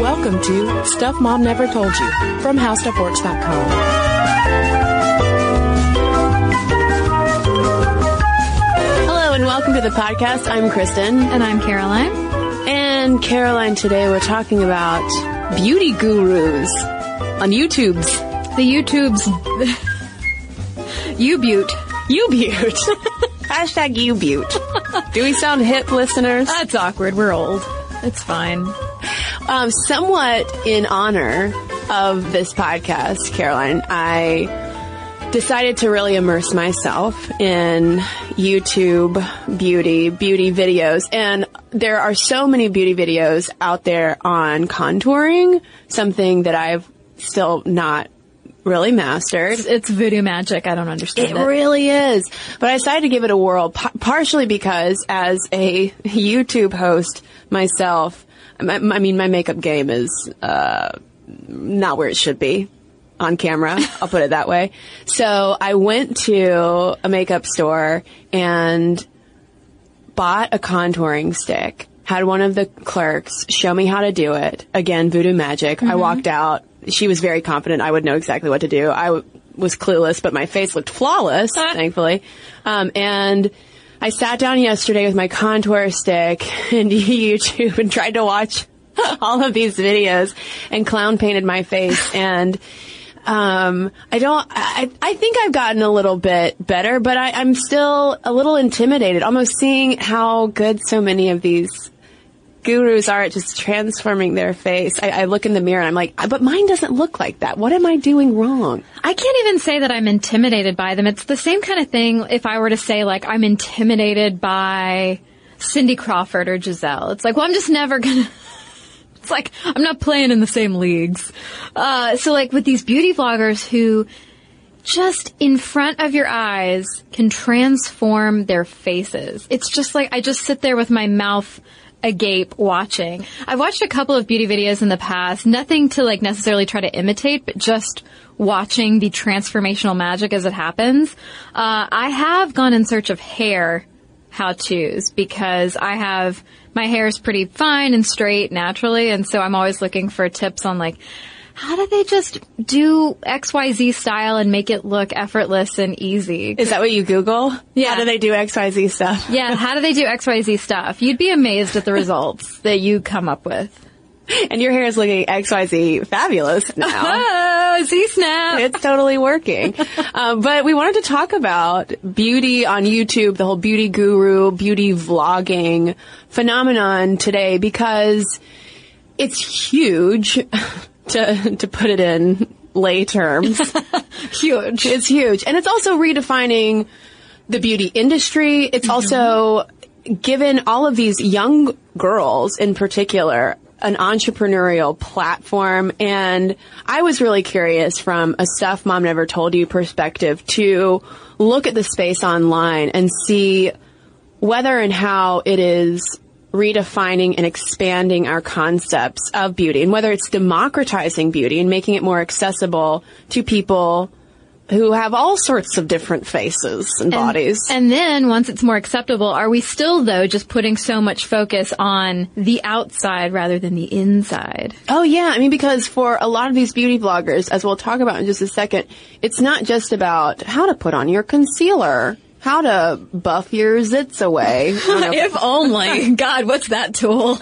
Welcome to Stuff Mom Never Told You from HowStuffWorks.com. Hello and welcome to the podcast. I'm Kristen. And I'm Caroline. And Caroline, today we're talking about beauty gurus on YouTube's. The YouTube's you Butte. U-Butte. Hashtag U-Butte. Do we sound hip, listeners? That's awkward. We're old. It's fine. Um, somewhat in honor of this podcast, Caroline, I decided to really immerse myself in YouTube beauty, beauty videos. And there are so many beauty videos out there on contouring, something that I've still not really mastered. It's, voodoo magic. I don't understand It it. really is. But I decided to give it a whirl, partially because as a YouTube host myself, I I mean, my makeup game is, uh, not where it should be on camera. I'll put it that way. So I went to a makeup store and bought a contouring stick. Had one of the clerks show me how to do it. Again, voodoo magic. I walked out. She was very confident I would know exactly what to do. I w- was clueless, but my face looked flawless, thankfully. Um, and I sat down yesterday with my contour stick and YouTube and tried to watch all of these videos and clown painted my face and um, I don't. I, I think I've gotten a little bit better, but I, I'm still a little intimidated. Almost seeing how good so many of these gurus are at just transforming their face. I, I look in the mirror and I'm like, but mine doesn't look like that. What am I doing wrong? I can't even say that I'm intimidated by them. It's the same kind of thing if I were to say like I'm intimidated by Cindy Crawford or Gisele. It's like, well, I'm just never gonna. It's like I'm not playing in the same leagues. Uh, so like with these beauty vloggers who just in front of your eyes can transform their faces. It's just like I just sit there with my mouth agape watching. I've watched a couple of beauty videos in the past, nothing to like necessarily try to imitate, but just watching the transformational magic as it happens. Uh, I have gone in search of hair how to's because I have my hair is pretty fine and straight naturally, and so I'm always looking for tips on like how do they just do XYZ style and make it look effortless and easy? Is that what you Google? Yeah. How do they do XYZ stuff? yeah, how do they do XYZ stuff? You'd be amazed at the results that you come up with. And your hair is looking XYZ fabulous now. Oh, Z snap. it's totally working. um, but we wanted to talk about beauty on YouTube, the whole beauty guru, beauty vlogging phenomenon today because it's huge to, to put it in lay terms. Huge. It's huge. And it's also redefining the beauty industry. It's mm-hmm. also given all of these young girls in particular an entrepreneurial platform. And I was really curious from a stuff mom never told you perspective to look at the space online and see whether and how it is redefining and expanding our concepts of beauty and whether it's democratizing beauty and making it more accessible to people who have all sorts of different faces and, bodies. And then once it's more acceptable, are we still though just putting so much focus on the outside rather than the inside? Oh yeah, I mean because for a lot of these beauty bloggers, as we'll talk about in just a second, it's not just about how to put on your concealer, how to buff your zits away. if only. God, what's that tool?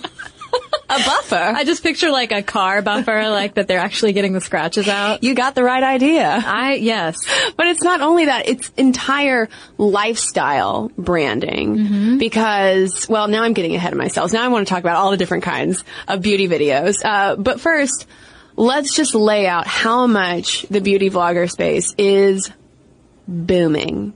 a buffer. I just picture like a car buffer, like that they're actually getting the scratches out. You got the right idea. I, yes. But it's not only that, it's entire lifestyle branding because, well, now I'm getting ahead of myself. Now I want to talk about all the different kinds of beauty videos. Uh, but first, let's just lay out how much the beauty vlogger space is booming.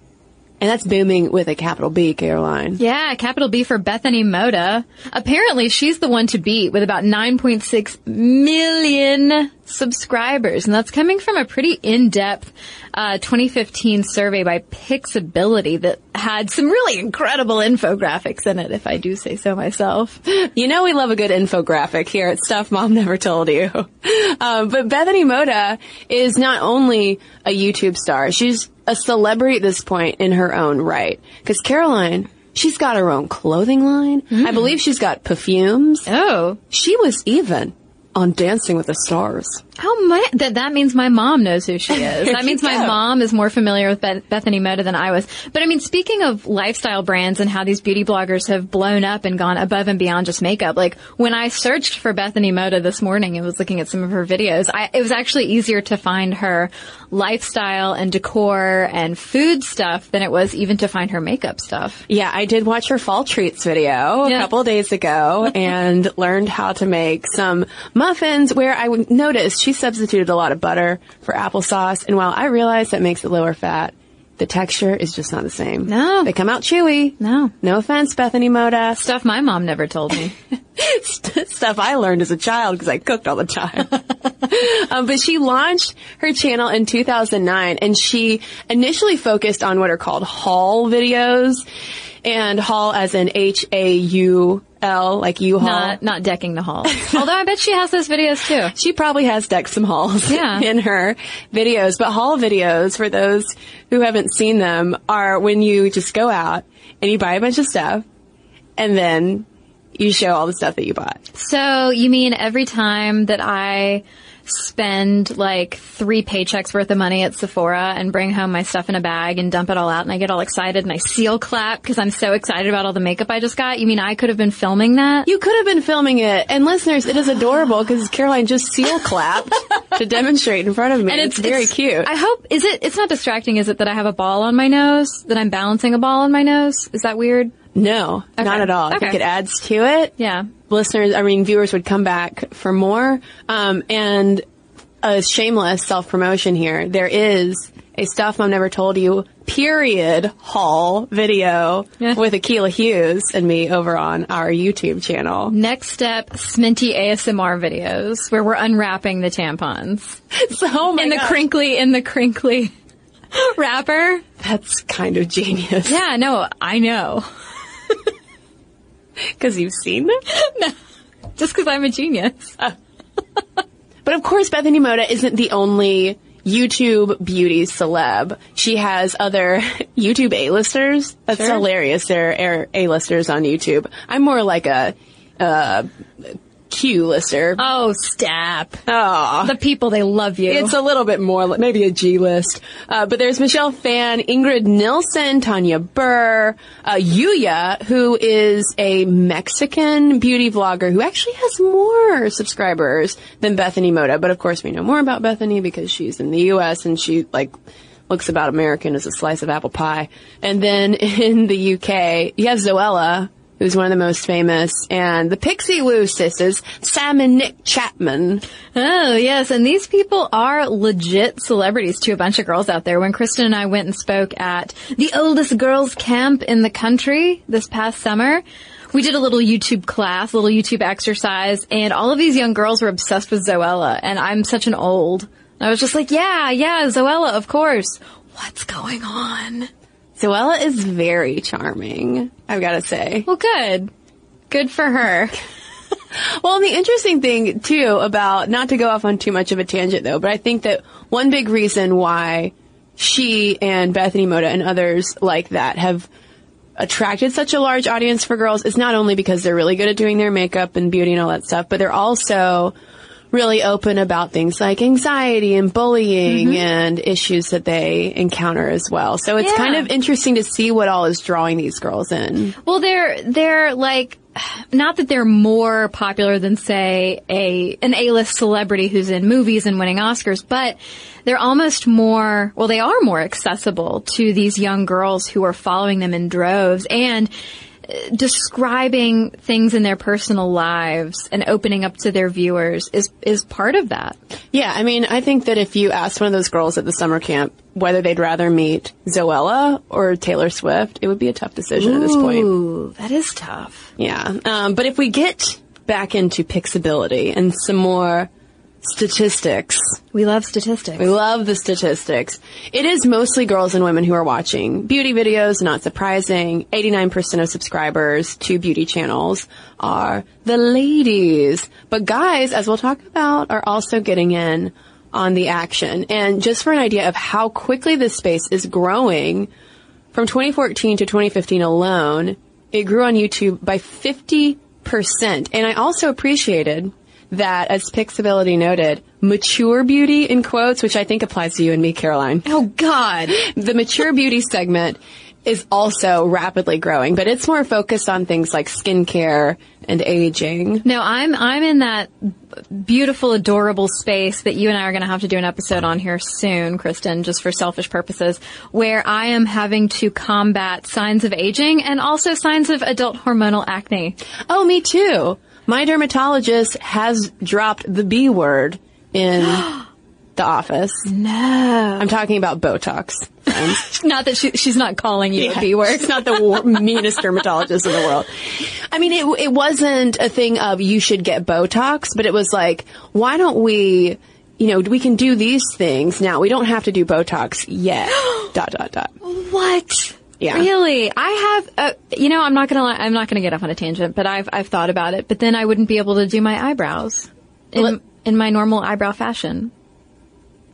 And that's booming with a capital B, Caroline. Yeah, capital B for Bethany Mota. Apparently she's the one to beat with about 9.6 million subscribers. And that's coming from a pretty in-depth uh, 2015 survey by Pixability that had some really incredible infographics in it, if I do say so myself. You know we love a good infographic here at Stuff Mom Never Told You. Um, but Bethany Mota is not only a YouTube star, she's a celebrity at this point in her own right. Because Caroline, she's got her own clothing line. I hmm. believe she's got perfumes. Oh. She was even on Dancing with the Stars. Oh my, that, that means my mom knows who she is. That means my mom is more familiar with Beth- Bethany Mota than I was. But I mean, speaking of lifestyle brands and how these beauty bloggers have blown up and gone above and beyond just makeup, like when I searched for Bethany Mota this morning and was looking at some of her videos, I, it was actually easier to find her lifestyle and decor and food stuff than it was even to find her makeup stuff. Yeah, I did watch her fall treats video a couple days ago and learned how to make some muffins where I noticed she substituted a lot of butter for applesauce. And while I realize that makes it lower fat, the texture is just not the same. No. They come out chewy. No. No offense, Bethany Mota. Stuff my mom never told me. Stuff I learned as a child because I cooked all the time. um, but she launched her channel in 2009 and she initially focused on what are called haul videos and haul as in H-A-U-L, like U-Haul. not, not decking the halls. Although I bet she has those videos too. She probably has decked some halls Yeah. in her videos, but haul videos, for those who haven't seen them, are when you just go out and you buy a bunch of stuff and then you show all the stuff that you bought. So you mean every time that I spend like three paychecks worth of money at Sephora and bring home my stuff in a bag and dump it all out and I get all excited and I seal clap because I'm so excited about all the makeup I just got? You mean I could have been filming that? You could have been filming it, and listeners, it is adorable because Caroline just seal clapped to demonstrate in front of me. And it's, very cute. I hope is it it's not distracting, is it that I have a ball on my nose? That I'm balancing a ball on my nose? Is that weird? No, not at all. I think it adds to it. Yeah. Listeners, I mean, viewers would come back for more. Um, and a shameless self promotion here. There is a stuff Mom never told you. Period haul video Yeah. with Akilah Hughes and me over on our YouTube channel. Next step, Sminty ASMR videos where we're unwrapping the tampons. So, oh in the crinkly in the crinkly wrapper. that's kind of genius. Yeah, no, I know. Because you've seen them. No. Just because I'm a genius. But of course, Bethany Mota isn't the only YouTube beauty celeb. She has other YouTube A-listers. That's Sure. hilarious. There are A-listers on YouTube. I'm more like a, uh, Q lister. Oh, stop. Aw. The people, they love you. It's a little bit more, maybe a G list. Uh, but there's Michelle Phan, Ingrid Nilsen, Tanya Burr, uh, Yuya, who is a Mexican beauty vlogger who actually has more subscribers than Bethany Mota. But of course, we know more about Bethany because she's in the U.S. and she like looks about American as a slice of apple pie. And then in the U.K., you have Zoella. Who's one of the most famous, and the Pixiwoo sisters, Sam and Nick Chapman. oh, yes. And these people are legit celebrities to a bunch of girls out there. When Kristen and I went and spoke at the oldest girls camp in the country this past summer, we did a little YouTube class, a little YouTube exercise, and all of these young girls were obsessed with Zoella, and I'm such an old. I was just like, yeah, yeah, Zoella, of course. What's going on? Zoella is very charming, I've got to say. Well, good. Good for her. Well, the interesting thing too about, not to go off on too much of a tangent though, but I think that one big reason why she and Bethany Mota and others like that have attracted such a large audience for girls is not only because they're really good at doing their makeup and beauty and all that stuff, but they're also really open about things like anxiety and bullying mm-hmm. and issues that they encounter as well. So it's Yeah. kind of interesting to see what all is drawing these girls in. Well, they're they're like not that they're more popular than say a an A-list celebrity who's in movies and winning Oscars, but they're almost more well they are more accessible to these young girls who are following them in droves and describing things in their personal lives and opening up to their viewers is is part of that. Yeah, I mean, I think that if you asked one of those girls at the summer camp whether they'd rather meet Zoella or Taylor Swift, it would be a tough decision at this point. Ooh, that is tough. Yeah. Um, but if we get back into Pixability and some more statistics, We love statistics. we love the statistics. It is mostly girls and women who are watching beauty videos, not surprising. 89% of subscribers to beauty channels are the ladies. But guys, as we'll talk about, are also getting in on the action. And just for an idea of how quickly this space is growing, from 2014 to 2015 alone, it grew on YouTube by 50%. And I also appreciated that, as Pixability noted, mature beauty in quotes, which I think applies to you and me, Caroline. Oh God. The mature beauty segment is also rapidly growing, but it's more focused on things like skincare and aging. No, I'm I'm in that beautiful, adorable space that you and I are going to have to do an episode on here soon, Kristen, just for selfish purposes, where I am having to combat signs of aging and also signs of adult hormonal acne. Oh, me too. My dermatologist has dropped the B word in the office. No, I'm talking about Botox, not that she, she's not calling you a B word. It's not the meanest dermatologist in the world. I mean, it, it wasn't a thing of you should get Botox, but it was like, why don't we, you know, we can do these things now. We don't have to do Botox yet. dot, dot, dot. What? Yeah. Really? I have, uh, you know, I'm not gonna, lie, I'm not gonna get off on a tangent, but I've, I've thought about it, but then I wouldn't be able to do my eyebrows in, Well- in my normal eyebrow fashion.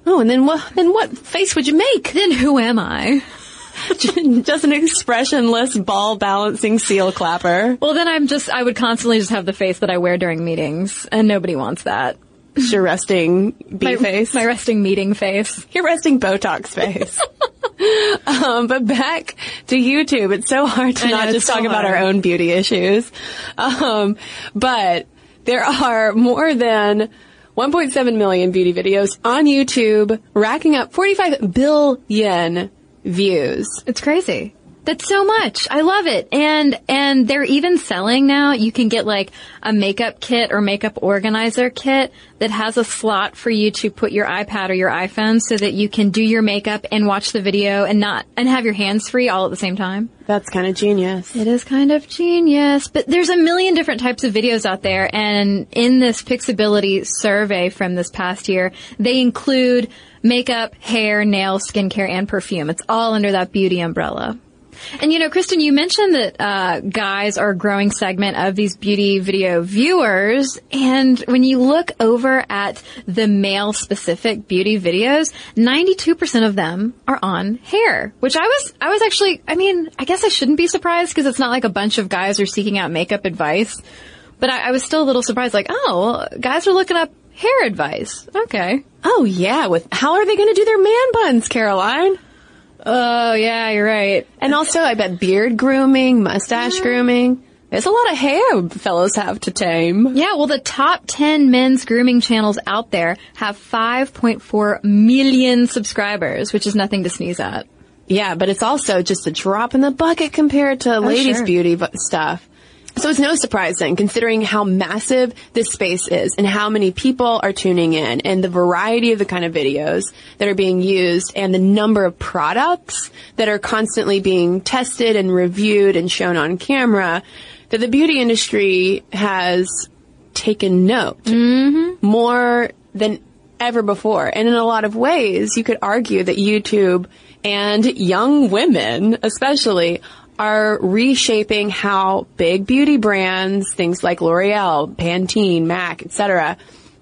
Oh, and then what, then what face would you make? Then who am I? Just an expressionless ball balancing seal clapper. Well, then I'm just, I would constantly just have the face that I wear during meetings, and nobody wants that. Your resting bee My, face. my resting meeting face. Your resting Botox face. um, but back to YouTube. It's so hard to I not it's just so talk about our own beauty issues. Um, but there are more than 1.7 million beauty videos on YouTube, racking up 45 billion views. It's crazy. That's so much. I love it. And, and they're even selling now. You can get like a makeup kit or makeup organizer kit that has a slot for you to put your iPad or your iPhone so that you can do your makeup and watch the video and not, and have your hands free all at the same time. That's kind of genius. It is kind of genius, but there's a million different types of videos out there. And in this Pixability survey from this past year, they include makeup, hair, nails, skincare, and perfume. It's all under that beauty umbrella. And you know, Kristen, you mentioned that uh, guys are a growing segment of these beauty video viewers, and when you look over at the male-specific beauty videos, 92% of them are on hair, which I was, I was actually, I mean, I guess I shouldn't be surprised because it's not like a bunch of guys are seeking out makeup advice, but I, I was still a little surprised, like, oh, guys are looking up hair advice. Okay. Oh yeah, with how are they going to do their man buns, Caroline? Oh yeah, you're right. And also, I bet beard grooming, mustache grooming. There's a lot of hair fellows have to tame. Yeah, well, the top 10 men's grooming channels out there have 5.4 million subscribers, which is nothing to sneeze at. Yeah, but it's also just a drop in the bucket compared to oh, ladies' sure. beauty stuff. So it's no surprise then, considering how massive this space is and how many people are tuning in and the variety of the kind of videos that are being used and the number of products that are constantly being tested and reviewed and shown on camera. that the beauty industry has taken note mm-hmm. more than ever before. And in a lot of ways, you could argue that YouTube and young women, especially, are reshaping how big beauty brands, things like L'Oreal, Pantene, MAC, etc.,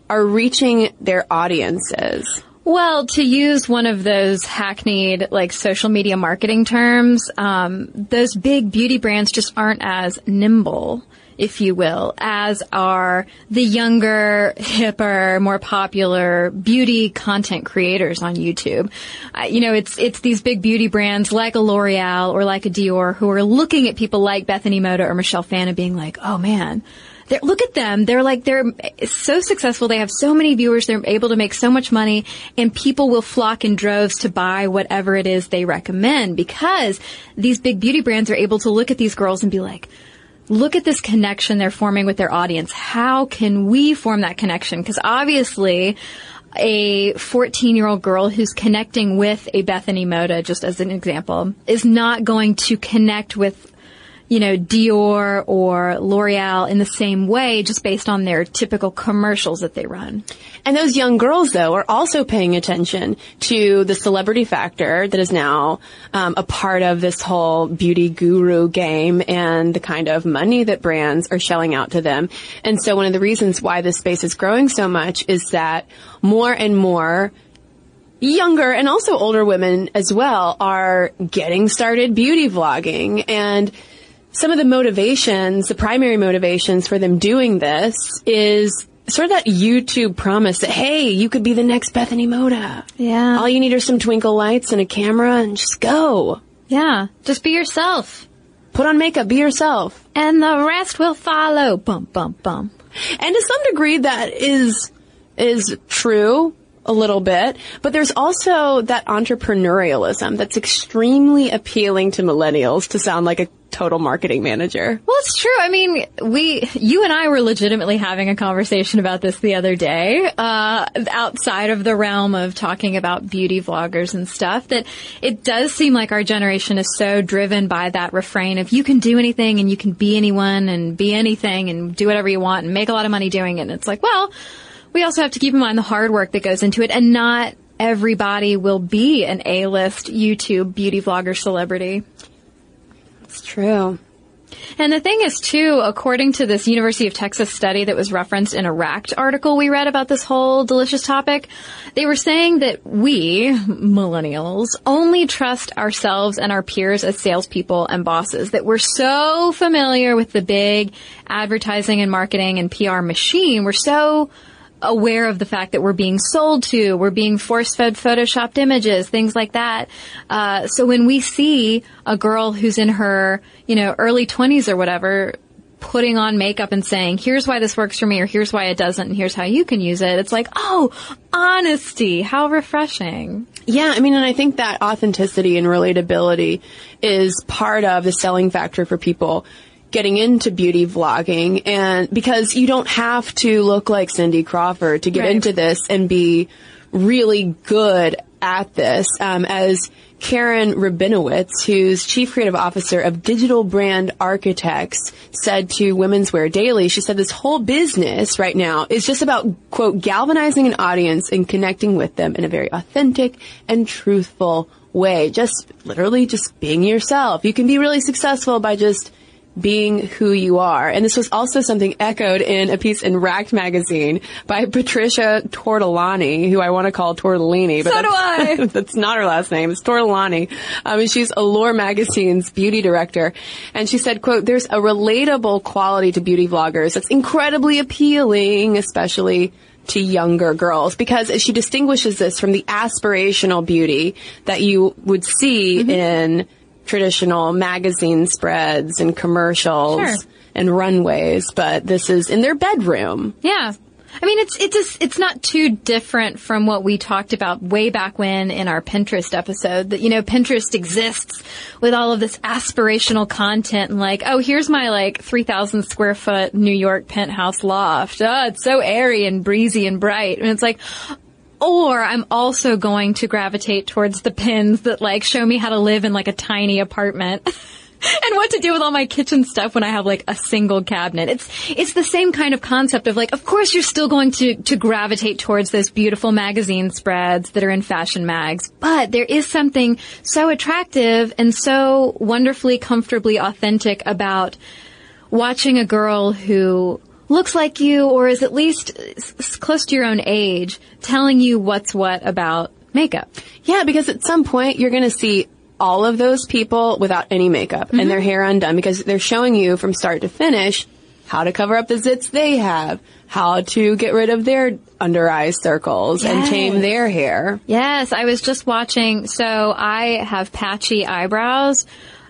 are reaching their audiences. Well, to use one of those hackneyed like social media marketing terms, um, those big beauty brands just aren't as nimble, if you will, as are the younger, hipper, more popular beauty content creators on YouTube. Uh, you know, it's it's these big beauty brands like a L'Oreal or like a Dior who are looking at people like Bethany Mota or Michelle Phan being like, oh man. They're, look at them. They're like, they're so successful. They have so many viewers. They're able to make so much money and people will flock in droves to buy whatever it is they recommend because these big beauty brands are able to look at these girls and be like, look at this connection they're forming with their audience. How can we form that connection? Because obviously, a 14 year old girl who's connecting with a Bethany Mota, just as an example, is not going to connect with you know, Dior or L'Oreal in the same way just based on their typical commercials that they run. And those young girls, though, are also paying attention to the celebrity factor that is now um, a part of this whole beauty guru game and the kind of money that brands are shelling out to them. And so one of the reasons why this space is growing so much is that more and more younger and also older women as well are getting started beauty vlogging and some of the motivations, the primary motivations for them doing this is sort of that YouTube promise that, hey, you could be the next Bethany Mota. Yeah. All you need are some twinkle lights and a camera and just go. Yeah. Just be yourself. Put on makeup, be yourself. And the rest will follow. Bum, bum, bum. And to some degree that is, is true a little bit, but there's also that entrepreneurialism that's extremely appealing to millennials to sound like a total marketing manager. Well, it's true. I mean, we, you and I were legitimately having a conversation about this the other day, uh, outside of the realm of talking about beauty vloggers and stuff, that it does seem like our generation is so driven by that refrain of you can do anything and you can be anyone and be anything and do whatever you want and make a lot of money doing it. And it's like, well, we also have to keep in mind the hard work that goes into it and not everybody will be an A-list YouTube beauty vlogger celebrity. It's true. And the thing is too, according to this University of Texas study that was referenced in a Racked article we read about this whole delicious topic, they were saying that we, millennials, only trust ourselves and our peers as salespeople and bosses, that we're so familiar with the big advertising and marketing and PR machine. We're so aware of the fact that we're being sold to, we're being force-fed photoshopped images, things like that. Uh, so when we see a girl who's in her, you know, early 20s or whatever, putting on makeup and saying, here's why this works for me or here's why it doesn't and here's how you can use it. It's like, oh, honesty. How refreshing. Yeah, I mean, and I think that authenticity and relatability is part of the selling factor for people getting into beauty vlogging and because you don't have to look like Cindy Crawford to get Right. into this and be really good at this. Um, as Karen Robinovitz, who's chief creative officer of Digital Brand Architects, said to Women's Wear Daily, she said this whole business right now is just about, quote, galvanizing an audience and connecting with them in a very authentic and truthful way. Just literally just being yourself. You can be really successful by just being who you are. And this was also something echoed in a piece in Racked magazine by Patricia Tortolani, who I want to call Tortellini. But So do that's- I. that's not her last name. It's Tortolani. Um, she's Allure Magazine's beauty director. And she said, quote, there's a relatable quality to beauty vloggers that's incredibly appealing, especially to younger girls because she distinguishes this from the aspirational beauty that you would see Mm-hmm. in traditional magazine spreads and commercials Sure. and runways, but this is in their bedroom. Yeah. I mean, it's it's just, it's not too different from what we talked about way back when in our Pinterest episode. That you know, Pinterest exists with all of this aspirational content and like, oh, here's my like three thousand square foot New York penthouse loft. Oh, it's so airy and breezy and bright, and it's like. Or I'm also going to gravitate towards the pins that like show me how to live in like a tiny apartment. and what to do with all my kitchen stuff when I have like a single cabinet. It's it's the same kind of concept of like, of course you're still going to to gravitate towards those beautiful magazine spreads that are in fashion mags, but there is something so attractive and so wonderfully comfortably authentic about watching a girl who looks like you or is at least close to your own age telling you what's what about makeup. Yeah, because at some point you're going to see all of those people without any makeup mm-hmm. and their hair undone because they're showing you from start to finish how to cover up the zits they have, how to get rid of their under eye circles yes. and tame their hair. Yes, I was just watching. So I have patchy eyebrows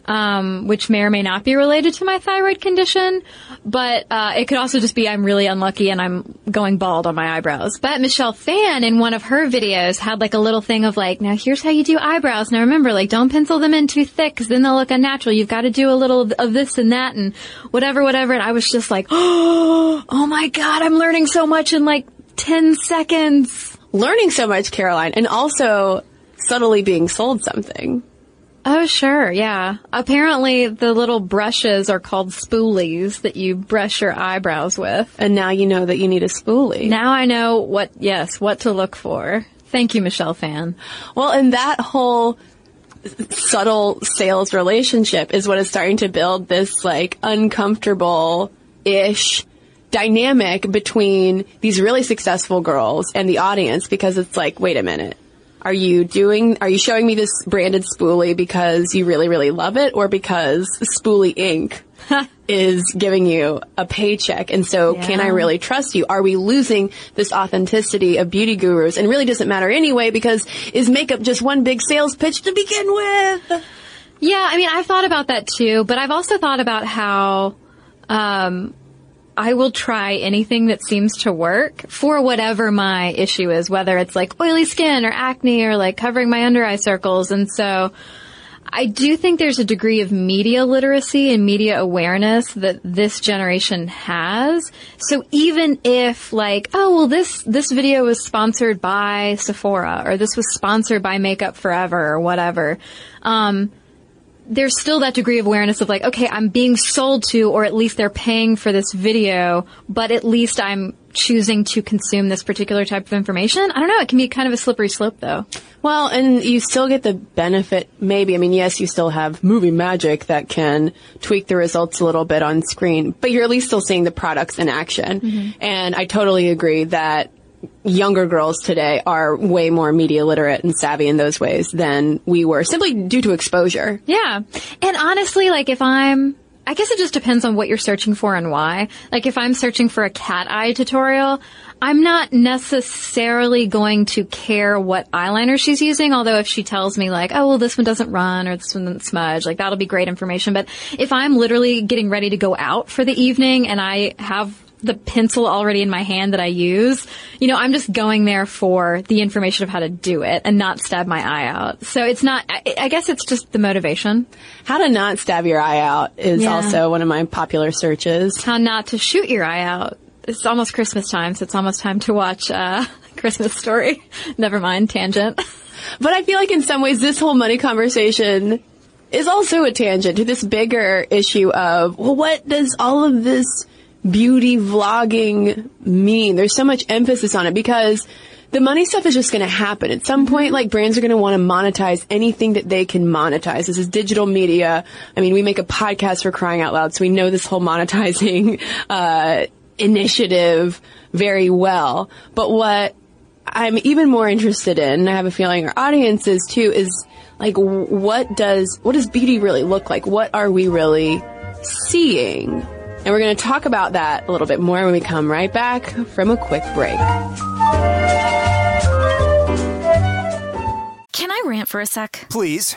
um, which may or may not be related to my thyroid condition, but uh, it could also just be I'm really unlucky and I'm going bald on my eyebrows. But Michelle Phan in one of her videos had like a little thing of like, now here's how you do eyebrows. Now remember, like don't pencil them in too thick because then they'll look unnatural. You've got to do a little of this and that and whatever, whatever. And I was just like, oh my god, I'm learning so much in like 10 seconds. Learning so much, Caroline, and also subtly being sold something. Oh, sure. Yeah. Apparently the little brushes are called spoolies that you brush your eyebrows with. And now you know that you need a spoolie. Now I know what, yes, what to look for. Thank you, Michelle Phan. Well, and that whole subtle sales relationship is what is starting to build this like uncomfortable-ish dynamic between these really successful girls and the audience because it's like, wait a minute are you doing, are you showing me this branded spoolie because you really, really love it or because Spoolie Inc. is giving you a paycheck? And so yeah. can I really trust you? Are we losing this authenticity of beauty gurus? And really doesn't matter anyway because is makeup just one big sales pitch to begin with? Yeah, I mean, I've thought about that too, but I've also thought about how, um, I will try anything that seems to work for whatever my issue is, whether it's like oily skin or acne or like covering my under eye circles. And so I do think there's a degree of media literacy and media awareness that this generation has. So even if like, oh, well, this, this video was sponsored by Sephora or this was sponsored by Makeup Forever or whatever, um, there's still that degree of awareness of like, okay, I'm being sold to, or at least they're paying for this video, but at least I'm choosing to consume this particular type of information. I don't know. It can be kind of a slippery slope though. Well, and you still get the benefit, maybe. I mean, yes, you still have movie magic that can tweak the results a little bit on screen, but you're at least still seeing the products in action. Mm-hmm. And I totally agree that younger girls today are way more media literate and savvy in those ways than we were simply due to exposure. Yeah. And honestly, like if I'm I guess it just depends on what you're searching for and why. Like if I'm searching for a cat eye tutorial, I'm not necessarily going to care what eyeliner she's using, although if she tells me like, oh well this one doesn't run or this one doesn't smudge, like that'll be great information. But if I'm literally getting ready to go out for the evening and I have the pencil already in my hand that I use. You know, I'm just going there for the information of how to do it and not stab my eye out. So it's not, I, I guess it's just the motivation. How to not stab your eye out is yeah. also one of my popular searches. How not to shoot your eye out. It's almost Christmas time, so it's almost time to watch, uh, Christmas story. Never mind, tangent. But I feel like in some ways this whole money conversation is also a tangent to this bigger issue of, well, what does all of this beauty vlogging mean? There's so much emphasis on it because the money stuff is just going to happen. At some point, like brands are going to want to monetize anything that they can monetize. This is digital media. I mean, we make a podcast for crying out loud, so we know this whole monetizing, uh, initiative very well. But what I'm even more interested in, and I have a feeling our audience is too, is like, what does, what does beauty really look like? What are we really seeing? And we're going to talk about that a little bit more when we come right back from a quick break. Can I rant for a sec? Please.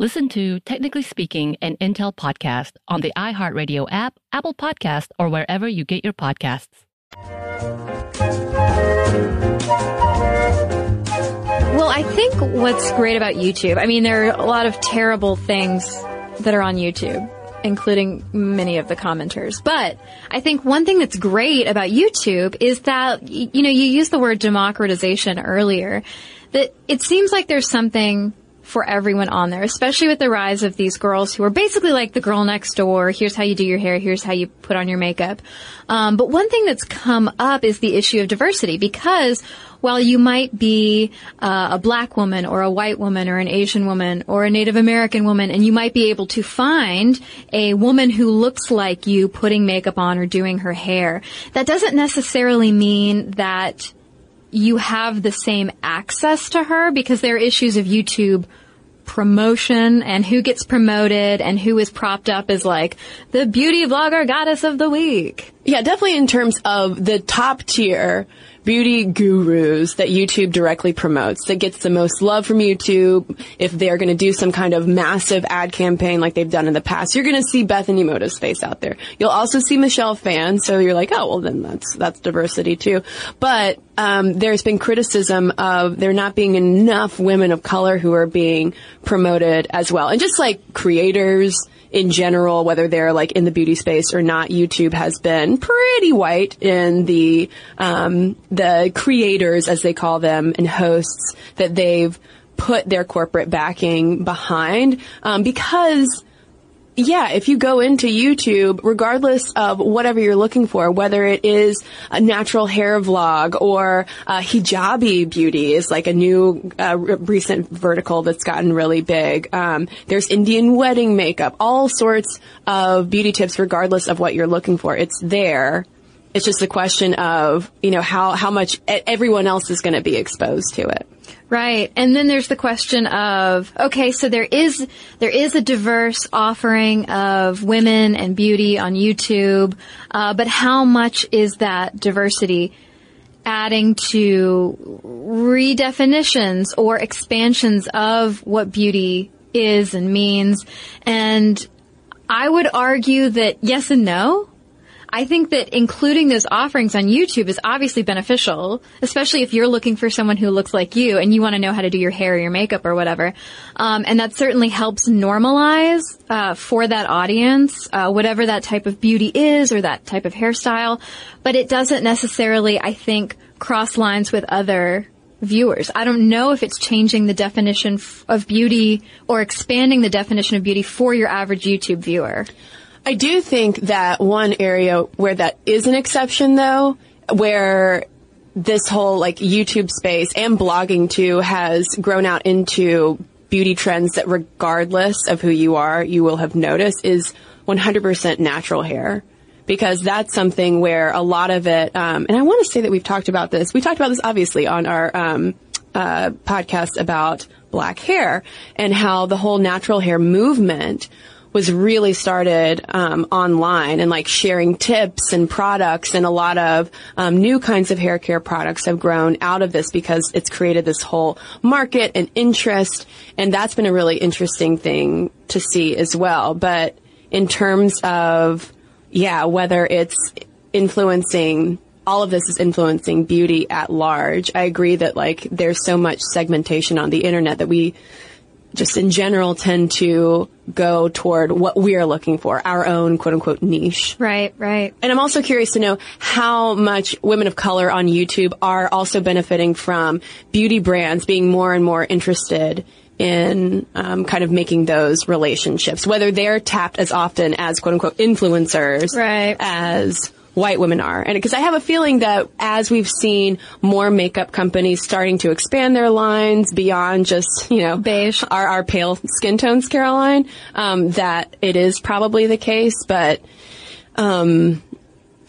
Listen to Technically Speaking, an Intel podcast on the iHeartRadio app, Apple Podcast, or wherever you get your podcasts. Well, I think what's great about YouTube, I mean, there are a lot of terrible things that are on YouTube, including many of the commenters. But I think one thing that's great about YouTube is that, you know, you used the word democratization earlier, that it seems like there's something for everyone on there, especially with the rise of these girls who are basically like the girl next door. Here's how you do your hair. Here's how you put on your makeup. Um, but one thing that's come up is the issue of diversity because while you might be uh, a black woman or a white woman or an Asian woman or a Native American woman, and you might be able to find a woman who looks like you putting makeup on or doing her hair, that doesn't necessarily mean that you have the same access to her because there are issues of YouTube promotion and who gets promoted and who is propped up as like the beauty blogger goddess of the week. Yeah, definitely in terms of the top tier beauty gurus that YouTube directly promotes that gets the most love from YouTube. If they're going to do some kind of massive ad campaign like they've done in the past, you're going to see Bethany Mota's face out there. You'll also see Michelle Phan. So you're like, oh, well then that's, that's diversity too. But, um, there's been criticism of there not being enough women of color who are being promoted as well. And just like creators, in general, whether they're like in the beauty space or not, YouTube has been pretty white in the um, the creators, as they call them, and hosts that they've put their corporate backing behind um, because yeah, if you go into YouTube, regardless of whatever you're looking for, whether it is a natural hair vlog or a hijabi beauty is like a new uh, recent vertical that's gotten really big. Um, there's Indian wedding makeup, all sorts of beauty tips, regardless of what you're looking for. It's there. It's just a question of you know how how much everyone else is going to be exposed to it. Right. And then there's the question of, okay, so there is, there is a diverse offering of women and beauty on YouTube, uh, but how much is that diversity adding to redefinitions or expansions of what beauty is and means? And I would argue that yes and no. I think that including those offerings on YouTube is obviously beneficial, especially if you're looking for someone who looks like you and you want to know how to do your hair or your makeup or whatever. Um, and that certainly helps normalize uh, for that audience uh, whatever that type of beauty is or that type of hairstyle. But it doesn't necessarily, I think, cross lines with other viewers. I don't know if it's changing the definition of beauty or expanding the definition of beauty for your average YouTube viewer. I do think that one area where that is an exception though where this whole like YouTube space and blogging too has grown out into beauty trends that regardless of who you are, you will have noticed is 100% natural hair. Because that's something where a lot of it, um, and I want to say that we've talked about this. We talked about this obviously on our um, uh, podcast about black hair and how the whole natural hair movement was really started um, online and like sharing tips and products and a lot of um, new kinds of hair care products have grown out of this because it's created this whole market and interest and that's been a really interesting thing to see as well but in terms of yeah whether it's influencing all of this is influencing beauty at large. I agree that like there's so much segmentation on the internet that we just in general tend to go toward what we are looking for, our own quote unquote niche. Right, right. And I'm also curious to know how much women of color on YouTube are also benefiting from beauty brands being more and more interested in um, kind of making those relationships, whether they're tapped as often as quote unquote influencers, right. as white women are. And because I have a feeling that as we've seen more makeup companies starting to expand their lines beyond just, you know, beige, our, our pale skin tones, Caroline, um, that it is probably the case, but, um,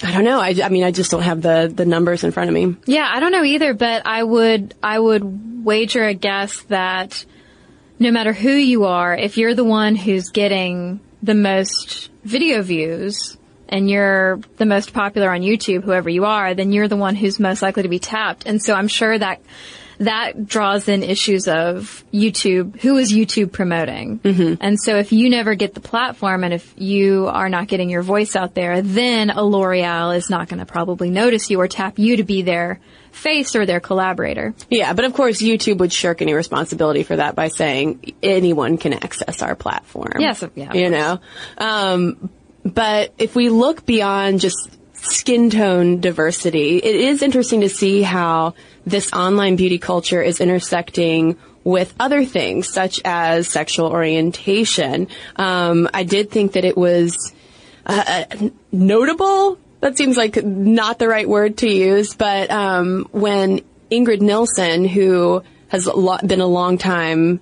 I don't know. I, I mean, I just don't have the, the numbers in front of me. Yeah, I don't know either, but I would, I would wager a guess that no matter who you are, if you're the one who's getting the most video views, and you're the most popular on YouTube, whoever you are, then you're the one who's most likely to be tapped. And so I'm sure that that draws in issues of YouTube. Who is YouTube promoting? Mm-hmm. And so if you never get the platform and if you are not getting your voice out there, then a L'Oreal is not going to probably notice you or tap you to be their face or their collaborator. Yeah, but of course YouTube would shirk any responsibility for that by saying anyone can access our platform. Yes, yeah. You know? Um, but if we look beyond just skin tone diversity, it is interesting to see how this online beauty culture is intersecting with other things such as sexual orientation. Um, I did think that it was uh, uh, notable. That seems like not the right word to use, but um, when Ingrid Nilsen, who has been a long time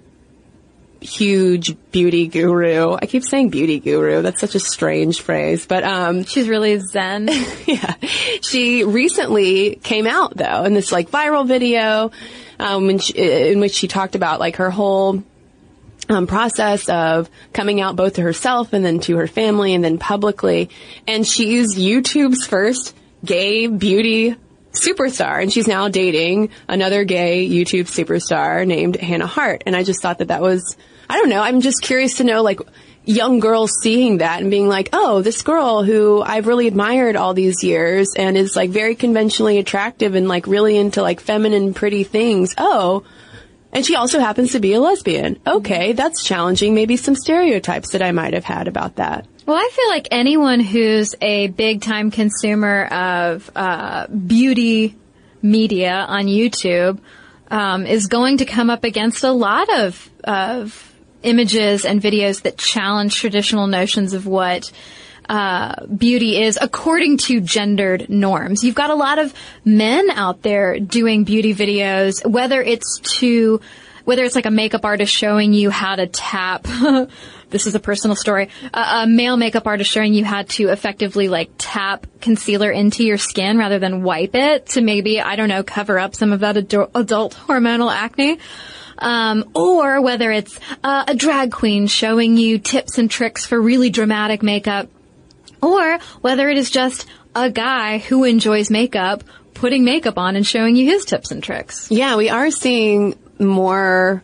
huge beauty guru. I keep saying beauty guru. That's such a strange phrase, but um she's really zen. yeah. She recently came out though in this like viral video um in, she, in which she talked about like her whole um, process of coming out both to herself and then to her family and then publicly. And she's YouTube's first gay beauty superstar and she's now dating another gay YouTube superstar named Hannah Hart. And I just thought that that was, I don't know, I'm just curious to know like young girls seeing that and being like, oh, this girl who I've really admired all these years and is like very conventionally attractive and like really into like feminine pretty things. Oh, and she also happens to be a lesbian. Okay, that's challenging maybe some stereotypes that I might have had about that. Well, I feel like anyone who's a big time consumer of uh, beauty media on YouTube um, is going to come up against a lot of of images and videos that challenge traditional notions of what uh, beauty is according to gendered norms. You've got a lot of men out there doing beauty videos, whether it's to whether it's like a makeup artist showing you how to tap this is a personal story. Uh, a male makeup artist showing you how to effectively like tap concealer into your skin rather than wipe it to maybe, I don't know, cover up some of that adu- adult hormonal acne. Um, or whether it's uh, a drag queen showing you tips and tricks for really dramatic makeup, or whether it is just a guy who enjoys makeup putting makeup on and showing you his tips and tricks. Yeah, we are seeing more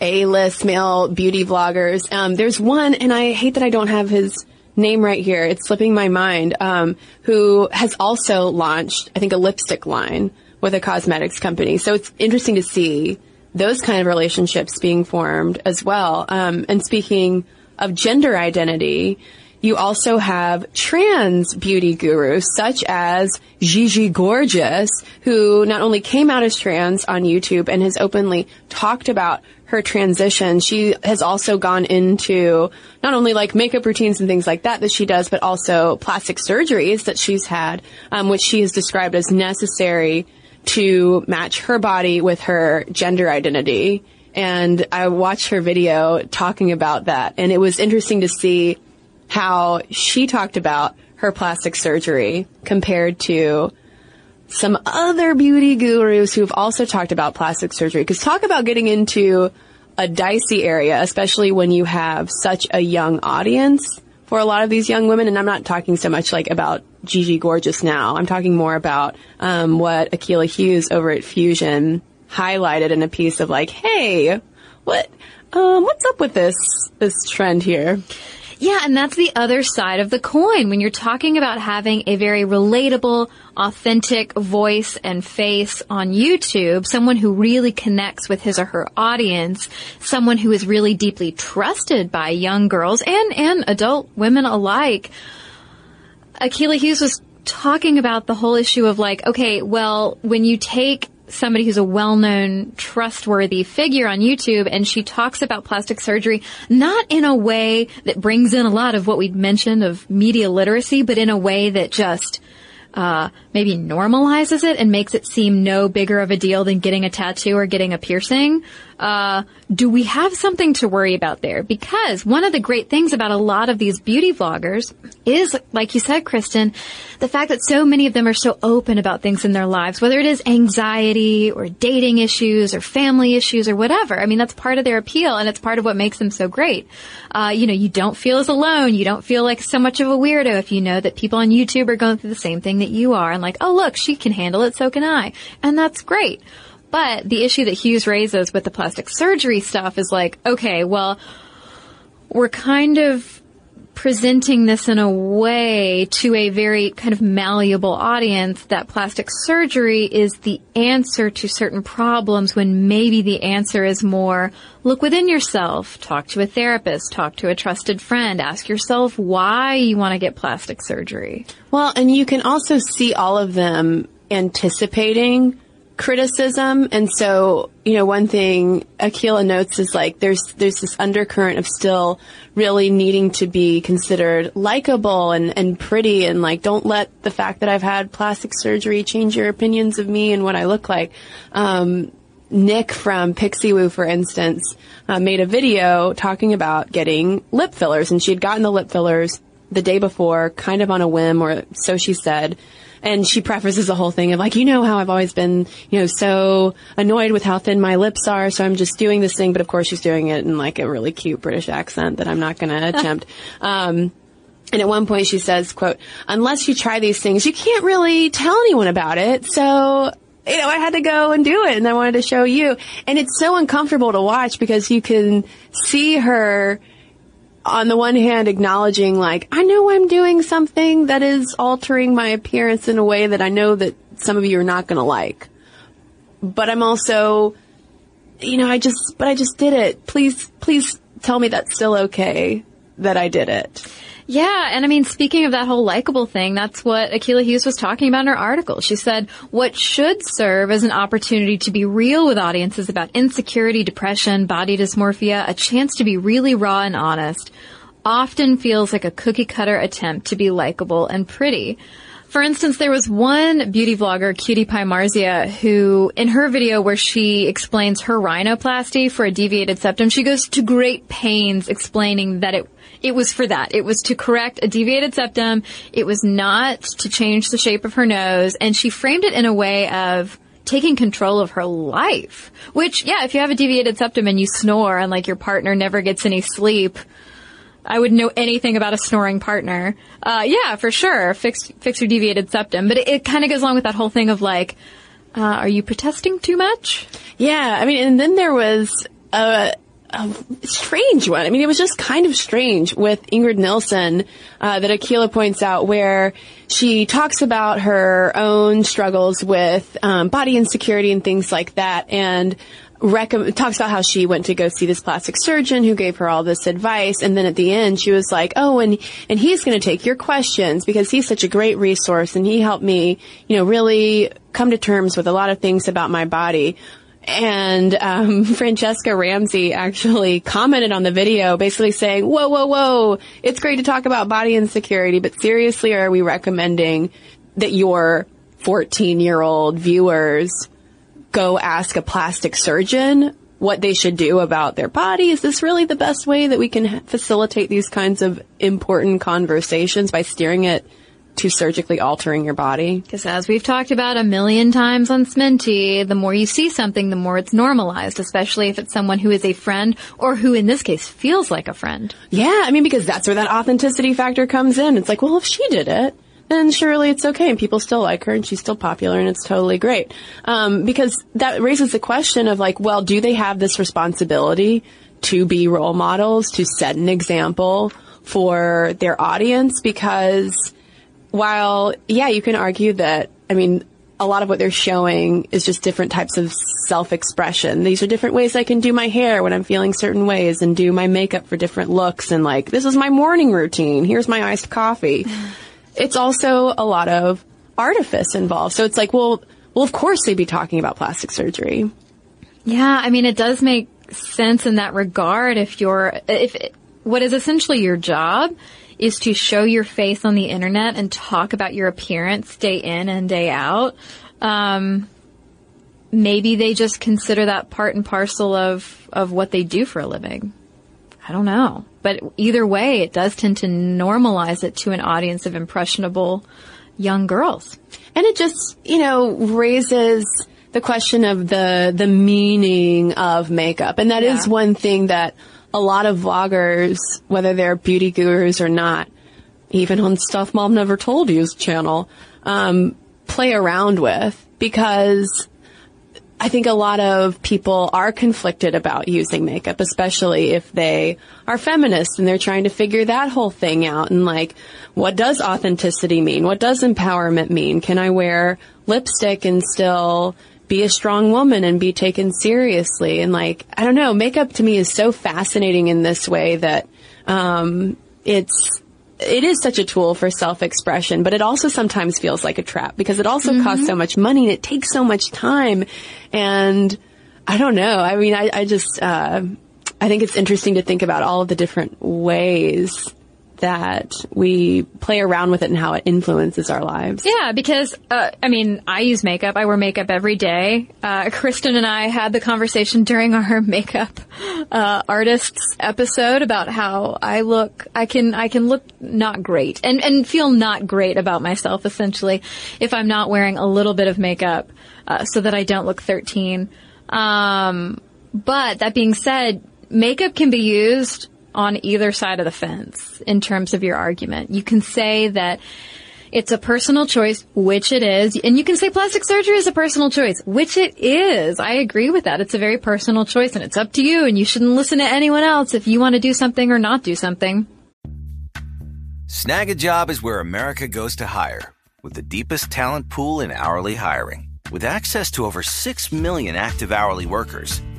a-list male beauty vloggers. Um, there's one, and I hate that I don't have his name right here. It's slipping my mind. Um, who has also launched, I think, a lipstick line with a cosmetics company. So it's interesting to see those kind of relationships being formed as well. Um, and speaking of gender identity, you also have trans beauty gurus such as Gigi Gorgeous, who not only came out as trans on YouTube and has openly talked about her transition, she has also gone into not only like makeup routines and things like that that she does, but also plastic surgeries that she's had, um, which she has described as necessary to match her body with her gender identity. And I watched her video talking about that, and it was interesting to see how she talked about her plastic surgery compared to some other beauty gurus who have also talked about plastic surgery. Because talk about getting into a dicey area, especially when you have such a young audience for a lot of these young women. And I'm not talking so much like about Gigi Gorgeous now. I'm talking more about um, what Akilah Hughes over at Fusion highlighted in a piece of like, hey, what, um, what's up with this this trend here? Yeah, and that's the other side of the coin. When you're talking about having a very relatable, authentic voice and face on YouTube, someone who really connects with his or her audience, someone who is really deeply trusted by young girls and, and adult women alike, Akilah Hughes was talking about the whole issue of like, okay, well, when you take somebody who's a well-known, trustworthy figure on YouTube, and she talks about plastic surgery not in a way that brings in a lot of what we mentioned of media literacy, but in a way that just uh, maybe normalizes it and makes it seem no bigger of a deal than getting a tattoo or getting a piercing. Uh, do we have something to worry about there? Because one of the great things about a lot of these beauty vloggers is, like you said, Kristen, the fact that so many of them are so open about things in their lives, whether it is anxiety or dating issues or family issues or whatever. I mean, that's part of their appeal and it's part of what makes them so great. Uh, you know, you don't feel as alone. You don't feel like so much of a weirdo if you know that people on YouTube are going through the same thing that you are and like, oh look, she can handle it, so can I. And that's great. But the issue that Hughes raises with the plastic surgery stuff is like, okay, well, we're kind of presenting this in a way to a very kind of malleable audience that plastic surgery is the answer to certain problems when maybe the answer is more look within yourself, talk to a therapist, talk to a trusted friend, ask yourself why you want to get plastic surgery. Well, and you can also see all of them anticipating criticism. And so, you know, one thing Akilah notes is like there's there's this undercurrent of still really needing to be considered likable and, and pretty and like don't let the fact that I've had plastic surgery change your opinions of me and what I look like. Um, Nick from Pixiwoo, for instance, uh, made a video talking about getting lip fillers, and she had gotten the lip fillers the day before, kind of on a whim, or so she said. And she prefaces the whole thing of like, you know how I've always been, you know, so annoyed with how thin my lips are, so I'm just doing this thing. But of course, she's doing it in like a really cute British accent that I'm not going to attempt. Um, and at one point she says, quote, unless you try these things, you can't really tell anyone about it. So, you know, I had to go and do it and I wanted to show you. And it's so uncomfortable to watch because you can see her on the one hand acknowledging like, I know I'm doing something that is altering my appearance in a way that I know that some of you are not going to like. But I'm also, you know, I just, but I just did it. Please, please tell me that's still okay that I did it. Yeah, and I mean, speaking of that whole likable thing, that's what Akilah Hughes was talking about in her article. She said, what should serve as an opportunity to be real with audiences about insecurity, depression, body dysmorphia, a chance to be really raw and honest, often feels like a cookie cutter attempt to be likable and pretty. For instance, there was one beauty vlogger, Cutie Pie Marzia, who, in her video where she explains her rhinoplasty for a deviated septum, she goes to great pains explaining that it it was for that. It was to correct a deviated septum. It was not to change the shape of her nose. And she framed it in a way of taking control of her life. Which, yeah, if you have a deviated septum and you snore and like your partner never gets any sleep, I would know anything about a snoring partner. Uh, yeah, for sure. Fix, fix your deviated septum. But it, it kind of goes along with that whole thing of like, uh, are you protesting too much? Yeah, I mean, and then there was, uh, a strange one. I mean, it was just kind of strange with Ingrid Nilsen uh, that Akilah points out, where she talks about her own struggles with um, body insecurity and things like that, and talks about how she went to go see this plastic surgeon who gave her all this advice. And then at the end, she was like, Oh, and, and he's going to take your questions because he's such a great resource and he helped me, you know, really come to terms with a lot of things about my body. And um, Franchesca Ramsey actually commented on the video, basically saying, "Whoa, whoa, whoa! It's great to talk about body insecurity, but seriously, are we recommending that your 14-year-old viewers go ask a plastic surgeon what they should do about their body? Is this really the best way that we can facilitate these kinds of important conversations by steering it to surgically altering your body? Because as we've talked about a million times on Sminty, the more you see something, the more it's normalized, especially if it's someone who is a friend or who in this case feels like a friend. Yeah, I mean, because that's where that authenticity factor comes in. It's like, well, if she did it, then surely it's okay and people still like her and she's still popular and it's totally great. Um, because that raises the question of like, well, do they have this responsibility to be role models, to set an example for their audience? Because while, yeah, you can argue that, I mean, a lot of what they're showing is just different types of self-expression. These are different ways I can do my hair when I'm feeling certain ways and do my makeup for different looks and like, this is my morning routine. Here's my iced coffee. it's also a lot of artifice involved. So it's like, well, well, of course they'd be talking about plastic surgery. Yeah, I mean, it does make sense in that regard if you're, if what is essentially your job is to show your face on the internet and talk about your appearance day in and day out. Um, maybe they just consider that part and parcel of, of what they do for a living. I don't know. But either way, it does tend to normalize it to an audience of impressionable young girls. And it just, you know, raises the question of the, the meaning of makeup. And that yeah. is one thing that a lot of vloggers, whether they're beauty gurus or not, even on Stuff Mom Never Told You's channel, um, play around with because I think a lot of people are conflicted about using makeup, especially if they are feminists and they're trying to figure that whole thing out. And like, what does authenticity mean? What does empowerment mean? Can I wear lipstick and still be a strong woman and be taken seriously. And like, I don't know, makeup to me is so fascinating in this way that, um, it's, it is such a tool for self-expression, but it also sometimes feels like a trap because it also mm-hmm. costs so much money and it takes so much time. And I don't know. I mean, I, I just, uh, I think it's interesting to think about all of the different ways that we play around with it and how it influences our lives. Yeah, because, uh, I mean, I use makeup. I wear makeup every day. Uh, Kristen and I had the conversation during our makeup, uh, artists episode about how I look, I can, I can look not great and, and feel not great about myself essentially if I'm not wearing a little bit of makeup, uh, so that I don't look 13. Um, but that being said, makeup can be used on either side of the fence in terms of your argument. You can say that it's a personal choice, which it is, and you can say plastic surgery is a personal choice, which it is. I agree with that. It's a very personal choice and it's up to you and you shouldn't listen to anyone else if you want to do something or not do something. Snagajob is where America goes to hire with the deepest talent pool in hourly hiring. With access to over 6 million active hourly workers,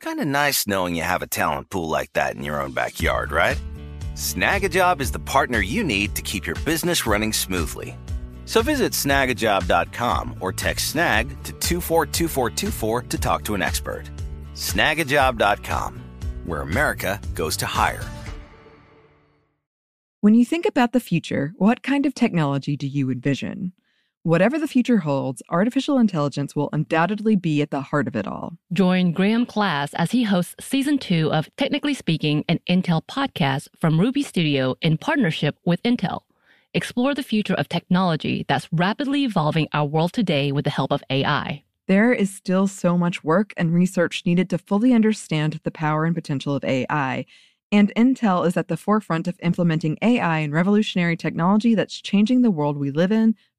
Kind of nice knowing you have a talent pool like that in your own backyard, right? Snagajob is the partner you need to keep your business running smoothly. So visit snagajob.com or text snag to 242424 to talk to an expert. Snagajob.com, where America goes to hire. When you think about the future, what kind of technology do you envision? Whatever the future holds, artificial intelligence will undoubtedly be at the heart of it all. Join Graham Class as he hosts season two of Technically Speaking, an Intel podcast from Ruby Studio in partnership with Intel. Explore the future of technology that's rapidly evolving our world today with the help of AI. There is still so much work and research needed to fully understand the power and potential of AI, and Intel is at the forefront of implementing AI and revolutionary technology that's changing the world we live in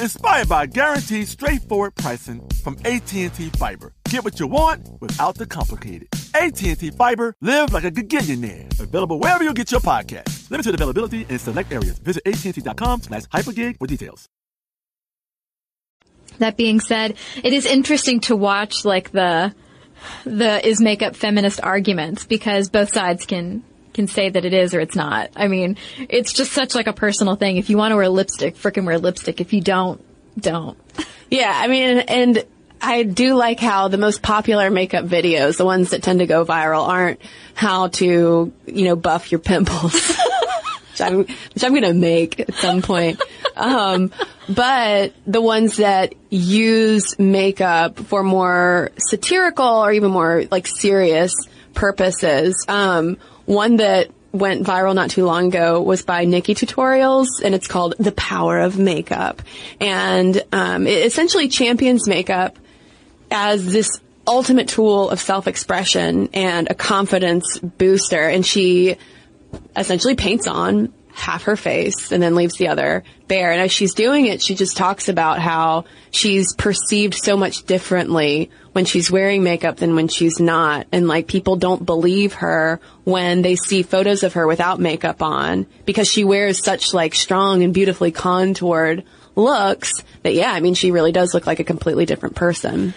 inspired by guaranteed straightforward pricing from AT&T Fiber. Get what you want without the complicated. AT&T Fiber, live like a gigillionaire. Available wherever you get your podcast. Limited availability in select areas. Visit AT&T.com slash hypergig for details. That being said, it is interesting to watch like the the is makeup feminist arguments because both sides can can say that it is or it's not. I mean, it's just such like a personal thing. If you want to wear lipstick, frickin' wear lipstick. If you don't, don't. Yeah, I mean, and I do like how the most popular makeup videos, the ones that tend to go viral, aren't how to, you know, buff your pimples. which I'm, which I'm gonna make at some point. Um, but the ones that use makeup for more satirical or even more like serious purposes. Um, one that went viral not too long ago was by Nikkie Tutorials, and it's called "The Power of Makeup," and um, it essentially champions makeup as this ultimate tool of self-expression and a confidence booster. And she essentially paints on half her face and then leaves the other bare. And as she's doing it, she just talks about how she's perceived so much differently when she's wearing makeup than when she's not. And like people don't believe her when they see photos of her without makeup on because she wears such like strong and beautifully contoured looks that yeah, I mean she really does look like a completely different person.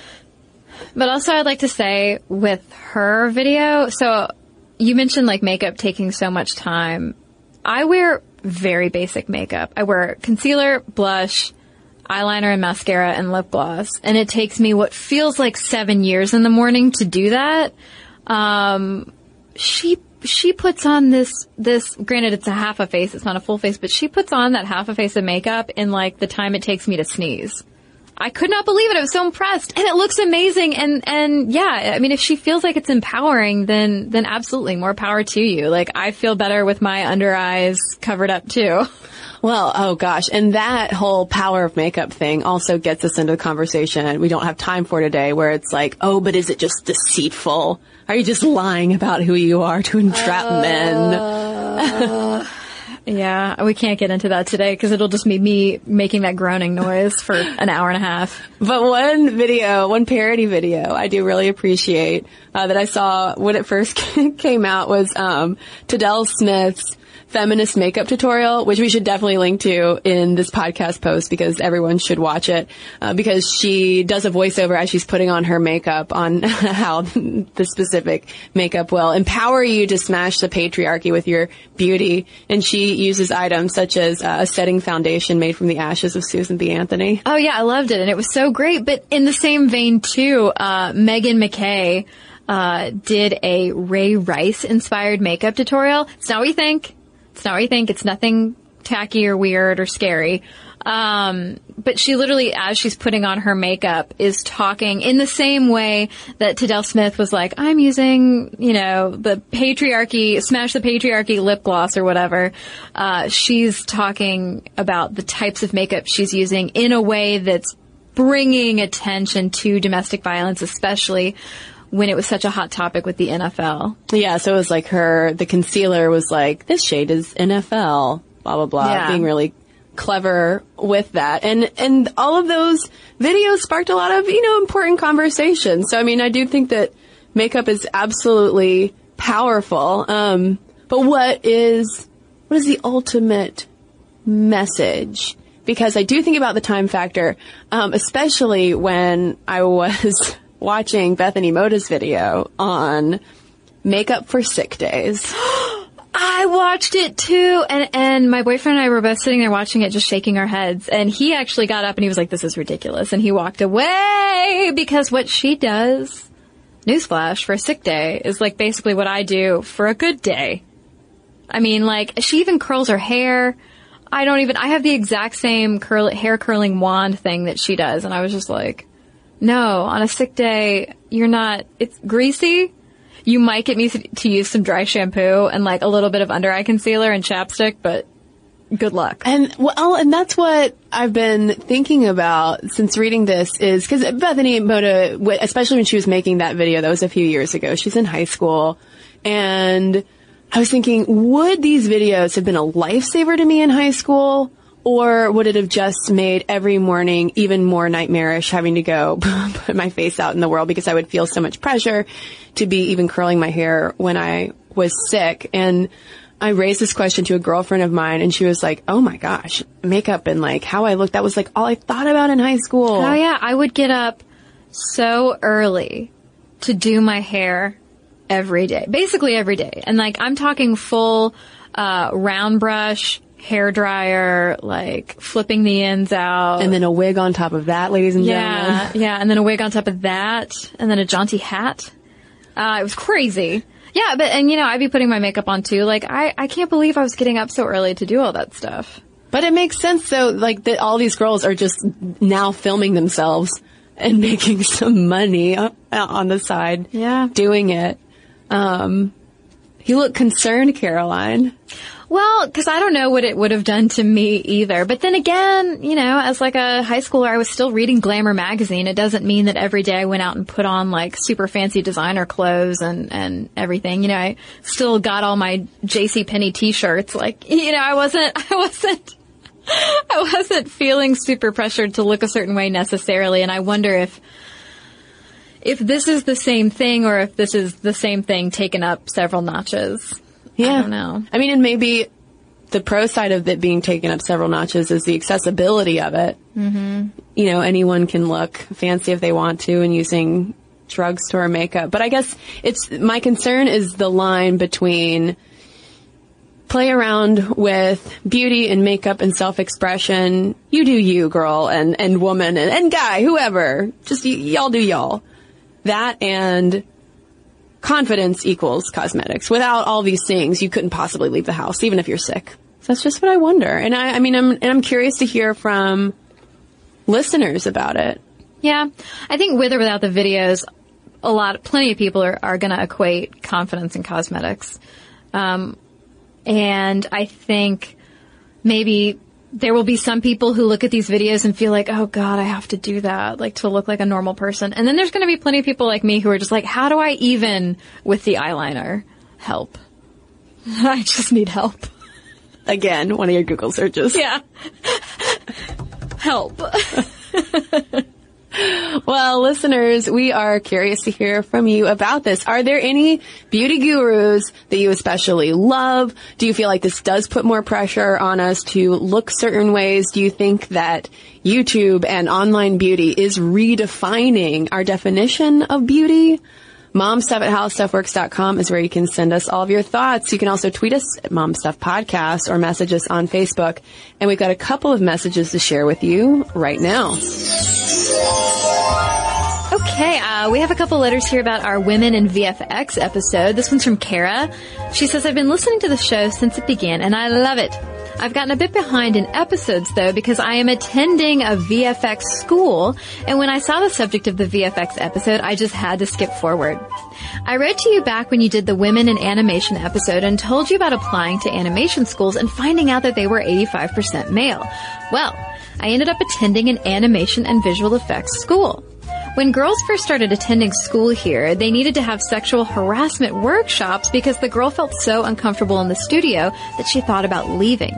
But also I'd like to say with her video, so you mentioned like makeup taking so much time. I wear very basic makeup. I wear concealer, blush, eyeliner and mascara and lip gloss. And it takes me what feels like seven years in the morning to do that. Um, she, she puts on this, this, granted it's a half a face, it's not a full face, but she puts on that half a face of makeup in like the time it takes me to sneeze. I could not believe it. I was so impressed and it looks amazing. And, and yeah, I mean, if she feels like it's empowering, then, then absolutely more power to you. Like I feel better with my under eyes covered up too. Well, oh gosh. And that whole power of makeup thing also gets us into the conversation we don't have time for today where it's like, oh, but is it just deceitful? Are you just lying about who you are to entrap uh, men? Yeah, we can't get into that today because it'll just be me making that groaning noise for an hour and a half. But one video, one parody video, I do really appreciate uh, that I saw when it first came out was um, Tadell Smith's feminist makeup tutorial, which we should definitely link to in this podcast post because everyone should watch it. Uh, because she does a voiceover as she's putting on her makeup on how the specific makeup will empower you to smash the patriarchy with your beauty. And she uses items such as uh, a setting foundation made from the ashes of Susan B. Anthony. Oh yeah, I loved it, and it was so great. But in the same vein too, uh, Meghan McKay. Uh, did a Ray Rice inspired makeup tutorial. It's not what you think. It's not what you think. It's nothing tacky or weird or scary. Um, but she literally, as she's putting on her makeup, is talking in the same way that Tadell Smith was like, I'm using, you know, the patriarchy, smash the patriarchy lip gloss or whatever. Uh, she's talking about the types of makeup she's using in a way that's bringing attention to domestic violence, especially when it was such a hot topic with the NFL. Yeah, so it was like her, the concealer was like, this shade is NFL, blah, blah, blah, yeah. being really clever with that. And, and all of those videos sparked a lot of, you know, important conversations. So, I mean, I do think that makeup is absolutely powerful. Um, but what is, what is the ultimate message? Because I do think about the time factor, um, especially when I was watching Bethany Mota's video on makeup for sick days. I watched it too, and and my boyfriend and I were both sitting there watching it, just shaking our heads. And he actually got up and he was like, "This is ridiculous," and he walked away because what she does, newsflash, for a sick day is like basically what I do for a good day. I mean, like she even curls her hair. I don't even. I have the exact same curl hair curling wand thing that she does, and I was just like, "No, on a sick day, you're not. It's greasy." You might get me to use some dry shampoo and like a little bit of under eye concealer and chapstick, but good luck. And well, and that's what I've been thinking about since reading this is because Bethany Mota, especially when she was making that video, that was a few years ago. She's in high school, and I was thinking, would these videos have been a lifesaver to me in high school? Or would it have just made every morning even more nightmarish having to go put my face out in the world because I would feel so much pressure to be even curling my hair when I was sick. And I raised this question to a girlfriend of mine and she was like, Oh my gosh, makeup and like how I looked. That was like all I thought about in high school. Oh yeah. I would get up so early to do my hair every day, basically every day. And like I'm talking full, uh, round brush, hair dryer, like flipping the ends out. And then a wig on top of that, ladies and yeah, gentlemen. Yeah, and then a wig on top of that, and then a jaunty hat. Uh, it was crazy. Yeah, but, and you know, I'd be putting my makeup on too. Like, I, I can't believe I was getting up so early to do all that stuff. But it makes sense though, like that all these girls are just now filming themselves and making some money on the side. Yeah. Doing it. Um, you look concerned, Caroline. Well, because I don't know what it would have done to me either. But then again, you know, as like a high schooler, I was still reading Glamour magazine. It doesn't mean that every day I went out and put on like super fancy designer clothes and and everything. You know, I still got all my J.C. Penney t-shirts. Like, you know, I wasn't, I wasn't. I wasn't feeling super pressured to look a certain way necessarily, and I wonder if if this is the same thing or if this is the same thing taken up several notches. Yeah. I don't know. I mean, and maybe the pro side of it being taken up several notches is the accessibility of it. Mm-hmm. You know, anyone can look fancy if they want to and using drugstore makeup. But I guess it's, my concern is the line between play around with beauty and makeup and self-expression. You do you, girl, and, and woman, and, and guy, whoever. Just y- y'all do y'all. That and confidence equals cosmetics. Without all these things, you couldn't possibly leave the house, even if you're sick. So that's just what I wonder. And I, I mean, I'm, and I'm curious to hear from listeners about it. Yeah. I think with or without the videos, a lot, plenty of people are, are going to equate confidence and cosmetics. Um, and I think maybe there will be some people who look at these videos and feel like, oh God, I have to do that, like to look like a normal person. And then there's going to be plenty of people like me who are just like, how do I even with the eyeliner? Help. I just need help. Again, one of your Google searches. Yeah. help. Well, listeners, we are curious to hear from you about this. Are there any beauty gurus that you especially love? Do you feel like this does put more pressure on us to look certain ways? Do you think that YouTube and online beauty is redefining our definition of beauty? Momstuff at howstuffworks.com is where you can send us all of your thoughts. You can also tweet us at Momstuff Podcast or message us on Facebook. And we've got a couple of messages to share with you right now. Okay, uh, we have a couple letters here about our Women in VFX episode. This one's from Kara. She says, I've been listening to the show since it began and I love it. I've gotten a bit behind in episodes though because I am attending a VFX school and when I saw the subject of the VFX episode, I just had to skip forward. I read to you back when you did the women in animation episode and told you about applying to animation schools and finding out that they were 85% male. Well, I ended up attending an animation and visual effects school. When girls first started attending school here, they needed to have sexual harassment workshops because the girl felt so uncomfortable in the studio that she thought about leaving.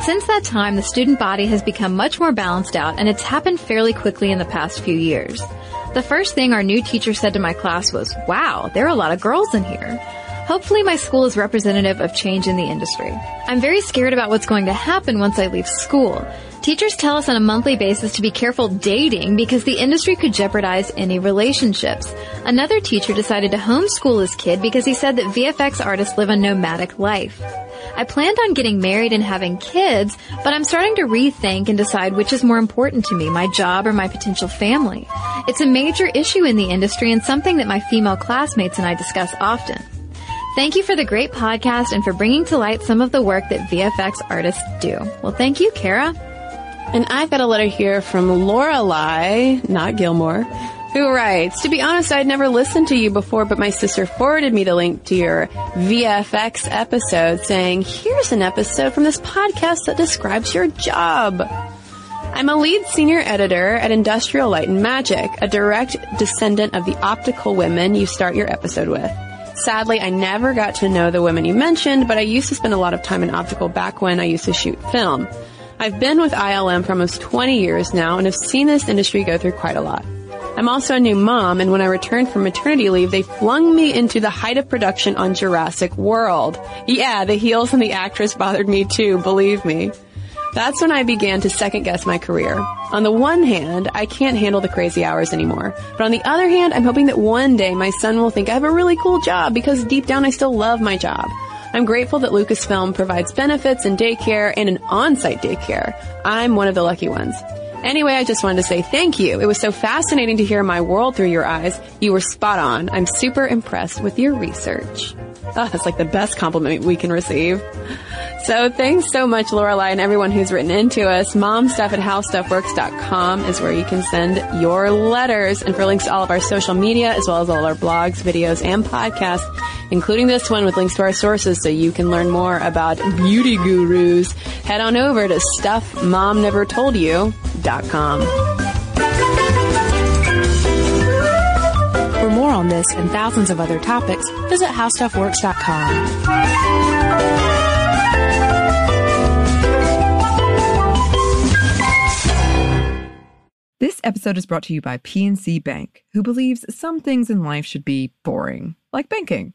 Since that time, the student body has become much more balanced out and it's happened fairly quickly in the past few years. The first thing our new teacher said to my class was, wow, there are a lot of girls in here. Hopefully my school is representative of change in the industry. I'm very scared about what's going to happen once I leave school. Teachers tell us on a monthly basis to be careful dating because the industry could jeopardize any relationships. Another teacher decided to homeschool his kid because he said that VFX artists live a nomadic life. I planned on getting married and having kids, but I'm starting to rethink and decide which is more important to me, my job or my potential family. It's a major issue in the industry and something that my female classmates and I discuss often. Thank you for the great podcast and for bringing to light some of the work that VFX artists do. Well, thank you, Kara. And I've got a letter here from Lorelei, not Gilmore, who writes, To be honest, I'd never listened to you before, but my sister forwarded me the link to your VFX episode saying, here's an episode from this podcast that describes your job. I'm a lead senior editor at Industrial Light and Magic, a direct descendant of the optical women you start your episode with. Sadly, I never got to know the women you mentioned, but I used to spend a lot of time in optical back when I used to shoot film. I've been with ILM for almost 20 years now and have seen this industry go through quite a lot. I'm also a new mom, and when I returned from maternity leave, they flung me into the height of production on Jurassic World. Yeah, the heels and the actress bothered me too, believe me. That's when I began to second guess my career. On the one hand, I can't handle the crazy hours anymore. But on the other hand, I'm hoping that one day my son will think I have a really cool job because deep down I still love my job. I'm grateful that Lucasfilm provides benefits and daycare and an on-site daycare. I'm one of the lucky ones. Anyway, I just wanted to say thank you. It was so fascinating to hear my world through your eyes. You were spot on. I'm super impressed with your research. Oh, that's like the best compliment we can receive. So thanks so much, Lorelei, and everyone who's written into us. Momstuff at howstuffworks.com is where you can send your letters and for links to all of our social media as well as all our blogs, videos, and podcasts, including this one with links to our sources so you can learn more about beauty gurus. Head on over to stuffmomnevertoldyou.com. For more on this and thousands of other topics, visit howstuffworks.com. This episode is brought to you by PNC Bank, who believes some things in life should be boring, like banking.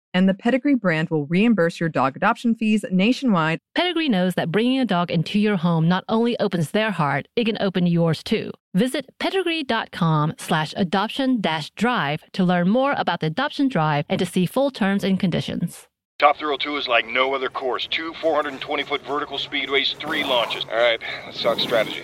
and the Pedigree brand will reimburse your dog adoption fees nationwide. Pedigree knows that bringing a dog into your home not only opens their heart, it can open yours too. Visit pedigree.com slash adoption dash drive to learn more about the adoption drive and to see full terms and conditions. Top Thrill 2 is like no other course. Two 420 foot vertical speedways, three launches. All right, let's talk strategy.